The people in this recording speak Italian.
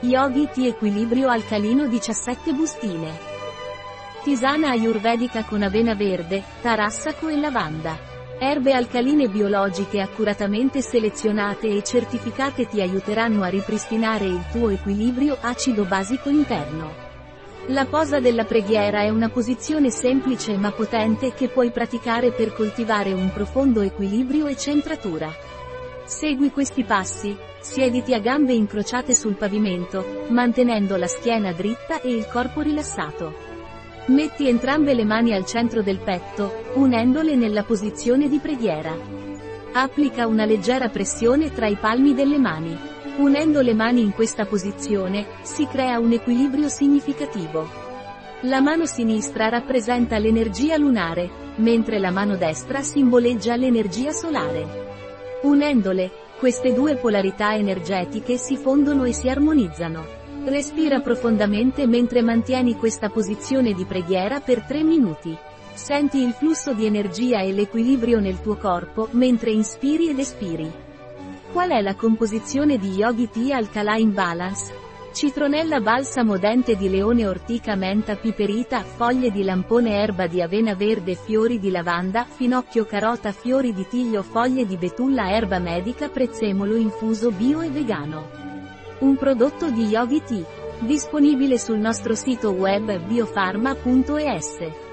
Yogi Tea Equilibrio Alcalino 17 bustine. Tisana ayurvedica con avena verde, tarassaco e lavanda. Erbe alcaline biologiche accuratamente selezionate e certificate ti aiuteranno a ripristinare il tuo equilibrio acido-basico interno. La posa della preghiera è una posizione semplice ma potente che puoi praticare per coltivare un profondo equilibrio e centratura. Segui questi passi, siediti a gambe incrociate sul pavimento, mantenendo la schiena dritta e il corpo rilassato. Metti entrambe le mani al centro del petto, unendole nella posizione di preghiera. Applica una leggera pressione tra i palmi delle mani. Unendo le mani in questa posizione, si crea un equilibrio significativo. La mano sinistra rappresenta l'energia lunare, mentre la mano destra simboleggia l'energia solare. Unendole, queste due polarità energetiche si fondono e si armonizzano. Respira profondamente mentre mantieni questa posizione di preghiera per 3 minuti. Senti il flusso di energia e l'equilibrio nel tuo corpo mentre inspiri ed espiri. Qual è la composizione di Yogi Tea Alkaline Balance? Citronella balsamo dente di leone ortica menta piperita, foglie di lampone erba di avena verde fiori di lavanda, finocchio carota fiori di tiglio foglie di betulla erba medica prezzemolo infuso bio e vegano. Un prodotto di Yogi Tea. Disponibile sul nostro sito web biofarma.es.